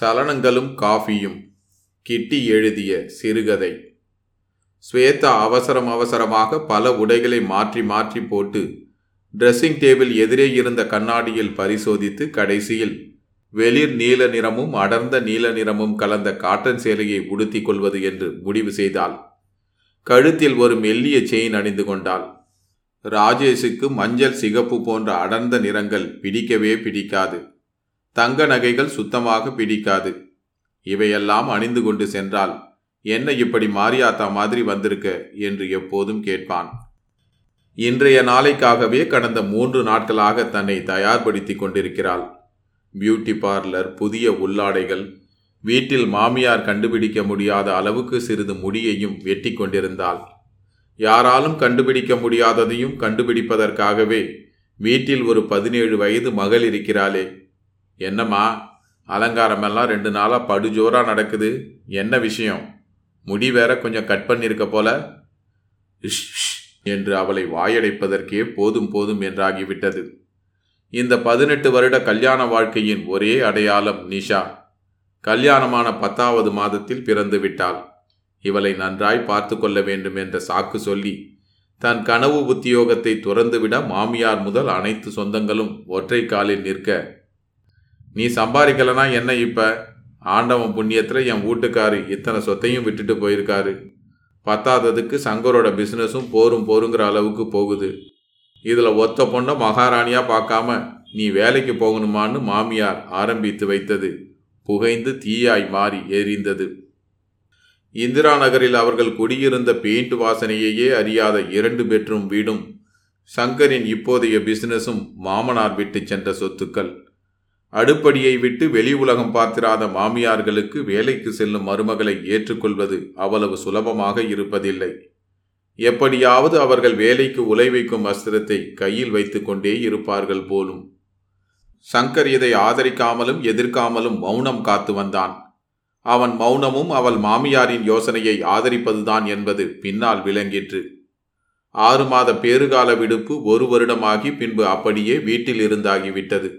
சலனங்களும் காஃபியும் கிட்டி எழுதிய சிறுகதை. ஸ்வேதா அவசரம் அவசரமாக பல உடைகளை மாற்றி மாற்றி போட்டு ட்ரெஸ்ஸிங் டேபிள் எதிரே இருந்த கண்ணாடியில் பரிசோதித்து கடைசியில் வெளிர் நீல நிறமும் அடர்ந்த நீல நிறமும் கலந்த காட்டன் சேலையை உடுத்திக் கொள்வது என்று முடிவு செய்தாள். கழுத்தில் ஒரு மெல்லிய செயின் அணிந்து கொண்டாள். ராஜேஷுக்கு மஞ்சள் சிகப்பு போன்ற அடர்ந்த நிறங்கள் பிடிக்கவே பிடிக்காது. தங்க நகைகள் சுத்தமாக பிடிக்காது. இவையெல்லாம் அணிந்து கொண்டு சென்றால் என்ன இப்படி மாரியாத்தா மாதிரி வந்திருக்க? என்று எப்போதும் கேட்பான். இன்றைய நாளைக்காகவே கடந்த மூன்று நாட்களாக தன்னை தயார்படுத்தி கொண்டிருக்கிறாள். பியூட்டி பார்லர் புதிய உள்ளாடைகள் வீட்டில் மாமியார் கண்டுபிடிக்க முடியாத அளவுக்கு சிறிது முடியையும் வெட்டி கொண்டிருந்தாள். யாராலும் கண்டுபிடிக்க முடியாததையும் கண்டுபிடிப்பதற்காகவே வீட்டில் ஒரு பதினேழு வயது மகள் இருக்கிறாளே என்னம்மா? அலங்காரமெல்லாம் ரெண்டு நாளாக படுஜோராக நடக்குது. என்ன விஷயம்? முடி வேற கொஞ்சம் கட் பண்ணியிருக்க போல. இஷ் என்று அவளை வாயடைப்பதற்கே போதும் போதும் என்றாகிவிட்டது. இந்த பதினெட்டு வருட கல்யாண வாழ்க்கையின் ஒரே அடையாளம் நிஷா. கல்யாணமான பத்தாவது மாதத்தில் பிறந்து விட்டாள். இவளை நன்றாய் பார்த்து கொள்ள வேண்டும் என்ற சாக்கு சொல்லி தன் கனவு உத்தியோகத்தை துறந்துவிட மாமியார் முதல் அனைத்து சொந்தங்களும் ஒற்றை காலில் நிற்க நீ சம்பாதிக்கலனா என்ன இப்ப? ஆண்டவன் புண்ணியத்தில் என் வீட்டுக்காரு இத்தனை சொத்தையும் விட்டுட்டு போயிருக்காரு. பத்தாததுக்கு சங்கரோட பிஸ்னஸும் போரும் போருங்கிற அளவுக்கு போகுது. இதில் ஒத்த பொண்ணை மகாராணியாக பார்க்காம நீ வேலைக்கு போகணுமான்னு மாமியார் ஆரம்பித்து வைத்தது. புகைந்து தீயாய் மாறி எரிந்தது. இந்திரா நகரில் அவர்கள் குடியிருந்த பெயிண்ட் வாசனையையே அறியாத இரண்டு பெட்ரூம் வீடும் சங்கரின் இப்போதைய பிசினஸும் மாமனார் விட்டு சென்ற சொத்துக்கள். அடுப்படியை விட்டு வெளி உலகம் பார்த்திராத மாமியார்களுக்கு வேலைக்கு செல்லும் மருமகளை ஏற்றுக்கொள்வது அவ்வளவு சுலபமாக இருப்பதில்லை. எப்படியாவது அவர்கள் வேலைக்கு உலை வைக்கும் அஸ்திரத்தை கையில் வைத்துக்கொண்டே இருப்பார்கள் போலும். சங்கர் இதை ஆதரிக்காமலும் எதிர்க்காமலும் மௌனம் காத்து வந்தான். அவன் மௌனமும் அவள் மாமியாரின் யோசனையை ஆதரிப்பதுதான் என்பது பின்னால் விளங்கிற்று. ஆறு மாத பேறுகால விடுப்பு ஒரு வருடமாகி பின்பு அப்படியே வீட்டில் இருந்தாகிவிட்டது.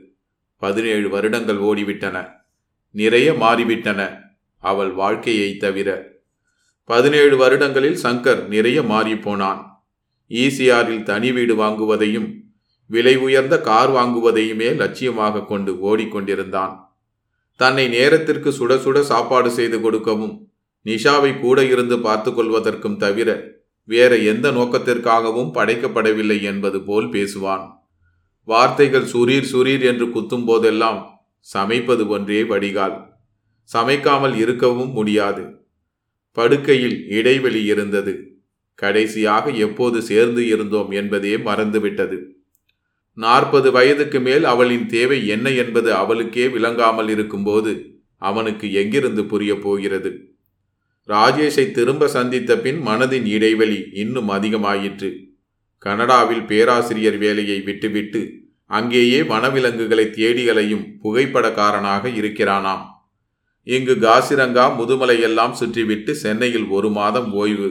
பதினேழு வருடங்கள் ஓடிவிட்டன. நிறைய மாறிவிட்டன அவள் வாழ்க்கையை தவிர. பதினேழு வருடங்களில் சங்கர் நிறைய மாறிப்போனான். ஈசிஆரில் தனி வீடு வாங்குவதையும் விலை உயர்ந்த கார் வாங்குவதையுமே லட்சியமாக கொண்டு ஓடிக்கொண்டிருந்தான். தன்னை நேரத்திற்கு சுட சுட சாப்பாடு செய்து கொடுக்கவும் நிஷாவை கூட இருந்து பார்த்து கொள்வதற்கும் தவிர வேற எந்த நோக்கத்திற்காகவும் படைக்கப்படவில்லை என்பது போல் பேசுவான். வார்த்தைகள் சுரீர் சுரீர் என்று குத்தும் போதெல்லாம் சமைப்பது ஒன்றே வடிகால். சமைக்காமல் இருக்கவும் முடியாது. படுக்கையில் இடைவெளி இருந்தது. கடைசியாக எப்போது சேர்ந்து இருந்தோம் என்பதே மறந்துவிட்டது. நாற்பது வயதுக்கு மேல் அவளின் தேவை என்ன என்பது அவளுக்கே விளங்காமல் இருக்கும்போது அவனுக்கு எங்கிருந்து புரிய போகிறது? ராஜேஷை திரும்ப சந்தித்த பின் மனதின் இடைவெளி இன்னும் அதிகமாயிற்று. கனடாவில் பேராசிரியர் வேலையை விட்டுவிட்டு அங்கேயே வனவிலங்குகளை தேடிகளையும் புகைப்படக்காரனாக இருக்கிறானாம். இங்கு காசிரங்கா முதுமலையெல்லாம் சுற்றிவிட்டு சென்னையில் ஒரு மாதம் ஓய்வு.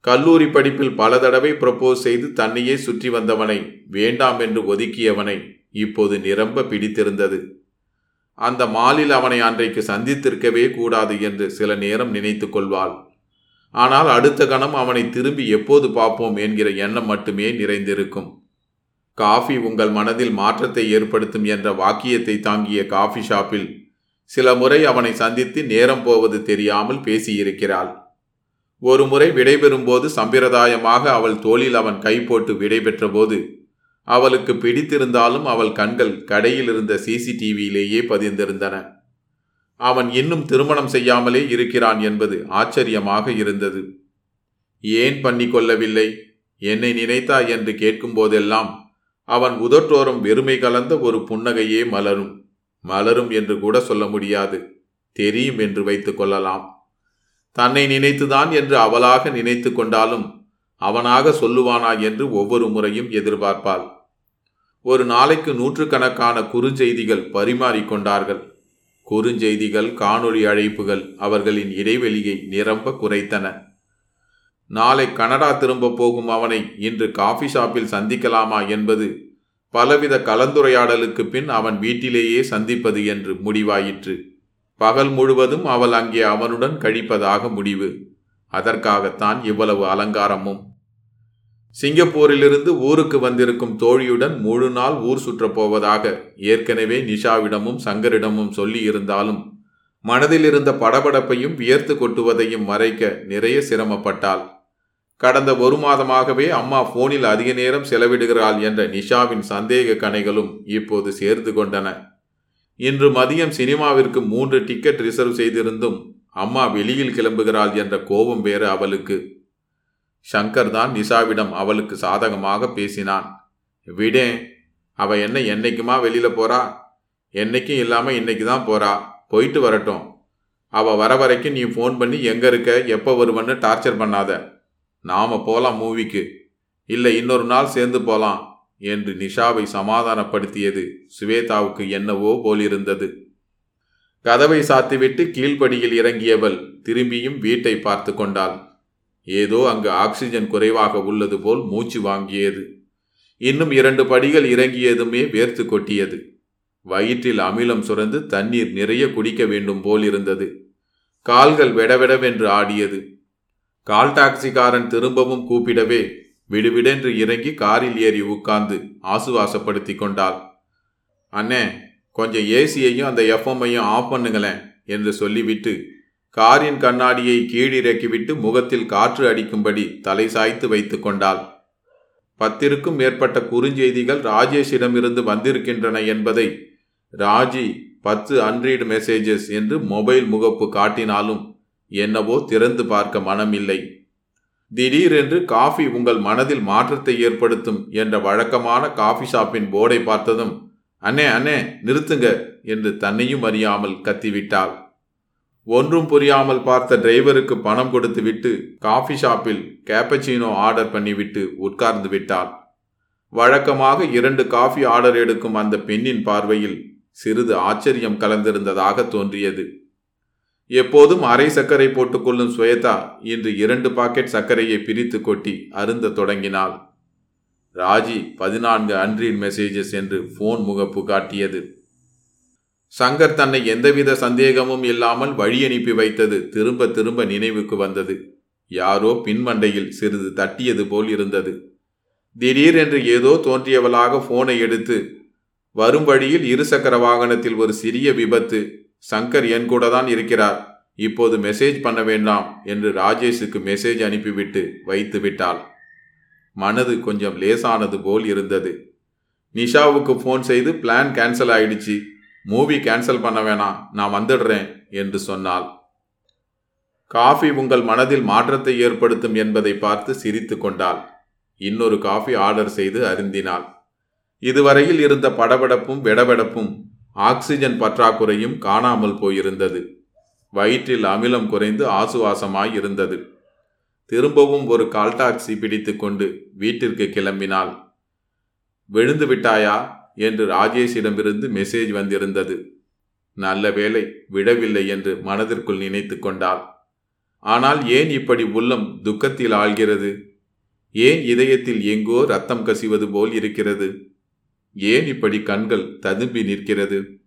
கல்லூரி படிப்பில் பல தடவை ப்ரப்போஸ் செய்து தன்னையே சுற்றி வந்தவனை வேண்டாம் என்று ஒதுக்கியவனை இப்போது நிரம்ப பிடித்திருந்தது. அந்த மாலில் அவனை அன்றைக்கு சந்தித்திருக்கவே கூடாது என்று சில நேரம் நினைத்து கொள்வாள். ஆனால் அடுத்த கணம் அவனை திரும்பி எப்போது பார்ப்போம் என்கிற எண்ணம் மட்டுமே நிறைந்திருக்கும். காஃபி உங்கள் மனதில் மாற்றத்தை ஏற்படுத்தும் என்ற வாக்கியத்தை தாங்கிய காஃபி ஷாப்பில் சில முறை அவனை சந்தித்து நேரம் போவது தெரியாமல் பேசியிருக்கிறாள். ஒரு முறை விடைபெறும்போது சம்பிரதாயமாக அவள் தோளில் அவன் கை போட்டு விடைபெற்ற போது அவளுக்கு பிடித்திருந்தாலும் அவள் கண்கள் கடையில் இருந்த சிசிடிவியிலேயே பதிந்திருந்தன. அவன் இன்னும் திருமணம் செய்யாமலே இருக்கிறான் என்பது ஆச்சரியமாக இருந்தது. ஏன் பண்ணி கொள்ளவில்லை என்னை நினைத்தா என்று கேட்கும்போதெல்லாம் அவன் உதற்றோரம் வெறுமை கலந்த ஒரு புன்னகையே மலரும். மலரும் என்று கூட சொல்ல முடியாது. தெரியும் என்று வைத்துக் கொள்ளலாம். தன்னை நினைத்துதான் என்று அவளாக நினைத்து கொண்டாலும் அவனாக சொல்லுவானா என்று ஒவ்வொரு முறையும் எதிர்பார்ப்பாள். ஒரு நாளைக்கு நூற்றுக்கணக்கான குறுஞ்செய்திகள் பரிமாறிக்கொண்டார்கள் குறுஞ்செய்திகள் காணொளி அழைப்புகள் அவர்களின் இடைவெளியை நிரம்ப குறைத்தன. நாளை கனடா திரும்ப போகும் அவனை இன்று காஃபி ஷாப்பில் சந்திக்கலாமா என்பது பலவித கலந்துரையாடலுக்கு பின் அவன் வீட்டிலேயே சந்திப்பது என்று முடிவாயிற்று. பகல் முழுவதும் அவள் அங்கே அவனுடன் கழிப்பதாக முடிவு. அதற்காகத்தான் இவ்வளவு அலங்காரமும் சிங்கப்பூரிலிருந்து ஊருக்கு வந்திருக்கும் தோழியுடன் முழு நாள் ஊர் சுற்றப் போவதாக ஏற்கனவே நிஷாவிடமும் சங்கரிடமும் சொல்லி இருந்தாலும் மனதில் இருந்த படபடப்பையும் வியர்த்து கொட்டுவதையும் மறைக்க நிறைய சிரமப்பட்டாள். கடந்த ஒரு மாதமாகவே அம்மா போனில் அதிக நேரம் செலவிடுகிறாள் என்ற நிஷாவின் சந்தேக கணைகளும் இப்போது சேர்ந்து கொண்டன. இன்று மதியம் சினிமாவிற்கு மூன்று டிக்கெட் ரிசர்வ் செய்திருந்தும் அம்மா வெளியில் கிளம்புகிறாள் என்ற கோபம் வேறு அவளுக்கு. சங்கர் தான் நிஷாவிடம் அவளுக்கு சாதகமாக பேசினான். விடே அவ என்ன என்னைக்குமா வெளியில போறா? என்னைக்கும் இல்லாம இன்னைக்கு தான் போறா. போயிட்டு வரட்டும். அவ வர வரைக்கும் நீ ஃபோன் பண்ணி எங்க இருக்க எப்போ வருவன்னு டார்ச்சர் பண்ணாத. நாம போலாம் மூவிக்கு. இல்லை இன்னொரு நாள் சேர்ந்து போலாம் என்று நிஷாவை சமாதானப்படுத்தியது சுவேதாவுக்கு என்னவோ போலிருந்தது. கதவை சாத்திவிட்டு கீழ்ப்படியில் இறங்கியவள் திரும்பியும் வீட்டை பார்த்து கொண்டாள். ஏதோ அங்கு ஆக்சிஜன் குறைவாக உள்ளது போல் மூச்சு வாங்கியது. இன்னும் இரண்டு படிகள் இறங்கியதுமே வேர்த்து கொட்டியது. வயிற்றில் அமிலம் சுரந்து தண்ணீர் நிறைய குடிக்க வேண்டும் போல் இருந்தது. கால்கள் வெடவெடவென்று ஆடியது. கால் டாக்ஸிக்காரன் திரும்பவும் கூப்பிடவே விடுவிடென்று இறங்கி காரில் ஏறி உட்கார்ந்து ஆசுவாசப்படுத்தி கொண்டாள். அண்ணே கொஞ்சம் ஏசியையும் அந்த எஃப்எம்ஐயும் ஆஃப் பண்ணுங்களேன் என்று சொல்லிவிட்டு காரின் கண்ணாடியை கீழிறக்கிவிட்டு முகத்தில் காற்று அடிக்கும்படி தலை சாய்த்து வைத்து கொண்டாள். பத்திற்கும் மேற்பட்ட குறுஞ்செய்திகள் ராஜேஷிடமிருந்து வந்திருக்கின்றன என்பதை ராஜி பத்து அன்ரீடு மெசேஜஸ் என்று மொபைல் முகப்பு காட்டினாலும் என்னவோ திறந்து பார்க்க மனமில்லை. திடீரென்று காஃபி உங்கள் மனதில் மாற்றத்தை ஏற்படுத்தும் என்ற வழக்கமான காஃபி ஷாப்பின் போர்டை பார்த்ததும் அண்ணே அண்ணே நிறுத்துங்க என்று தன்னையும் அறியாமல் கத்திவிட்டாள். ஒன்றும் புரியாமல் பார்த்த டிரைவருக்கு பணம் கொடுத்துவிட்டு காஃபி ஷாப்பில் கேப்பச்சினோ ஆர்டர் பண்ணிவிட்டு உட்கார்ந்து விட்டாள். வழக்கமாக இரண்டு காஃபி ஆர்டர் எடுக்கும் அந்த பெண்ணின் பார்வையில் சிறிது ஆச்சரியம் கலந்திருந்ததாக தோன்றியது. எப்போதும் அரை சர்க்கரை போட்டுக்கொள்ளும் ஸ்வேதா இன்று இரண்டு பாக்கெட் சர்க்கரையை பிரித்து கொட்டி அருந்த தொடங்கினாள். ராஜி பதினான்கு அன்றின் மெசேஜஸ் என்று போன் முகப்பு காட்டியது. சங்கர் தன்னை எந்தவித சந்தேகமும் இல்லாமல் வழி அனுப்பி வைத்தது திரும்ப திரும்ப நினைவுக்கு வந்தது. யாரோ பின்மண்டையில் சிறிது தட்டியது போல் இருந்தது. திடீரென்று ஏதோ தோன்றியவளாக போனை எடுத்து வரும் வழியில் இருசக்கர வாகனத்தில் ஒரு சிறிய விபத்து. சங்கர் என் கூட தான் இருக்கிறார். இப்போது மெசேஜ் பண்ண வேண்டாம் என்று ராஜேஷுக்கு மெசேஜ் அனுப்பிவிட்டு வைத்து விட்டாள். மனது கொஞ்சம் லேசானது போல் இருந்தது. நிஷாவுக்கு ஃபோன் செய்து பிளான் கேன்சல் ஆயிடுச்சு. மூவி கேன்சல் பண்ண வேணாம். நான் வந்துடுறேன் என்று சொன்னாள். காஃபி உங்கள் மனதில் மாற்றத்தை ஏற்படுத்தும் என்பதை பார்த்து சிரித்து கொண்டாள். இன்னொரு காஃபி ஆர்டர் செய்து அருந்தினாள். இதுவரையில் இருந்த படபடப்பும் வெடவெடப்பும் ஆக்சிஜன் பற்றாக்குறையும் காணாமல் போயிருந்தது. வயிற்றில் அமிலம் குறைந்து ஆசுவாசமாய் இருந்தது. திரும்பவும் ஒரு கால் டாக்ஸி பிடித்து கொண்டு வீட்டிற்கு கிளம்பினாள். விழுந்து விட்டாயா? என்று ராஜேஷிடமிருந்து மெசேஜ் வந்திருந்தது. நல்ல வேலை விடவில்லை என்று மனதிற்குள் நினைத்து கொண்டாள். ஆனால் ஏன் இப்படி உள்ளம் துக்கத்தில் ஆள்கிறது ஏன் இதயத்தில் எங்கோ ரத்தம் கசிவது போல் இருக்கிறது? ஏன் இப்படி கண்கள் ததும்பி நிற்கிறது?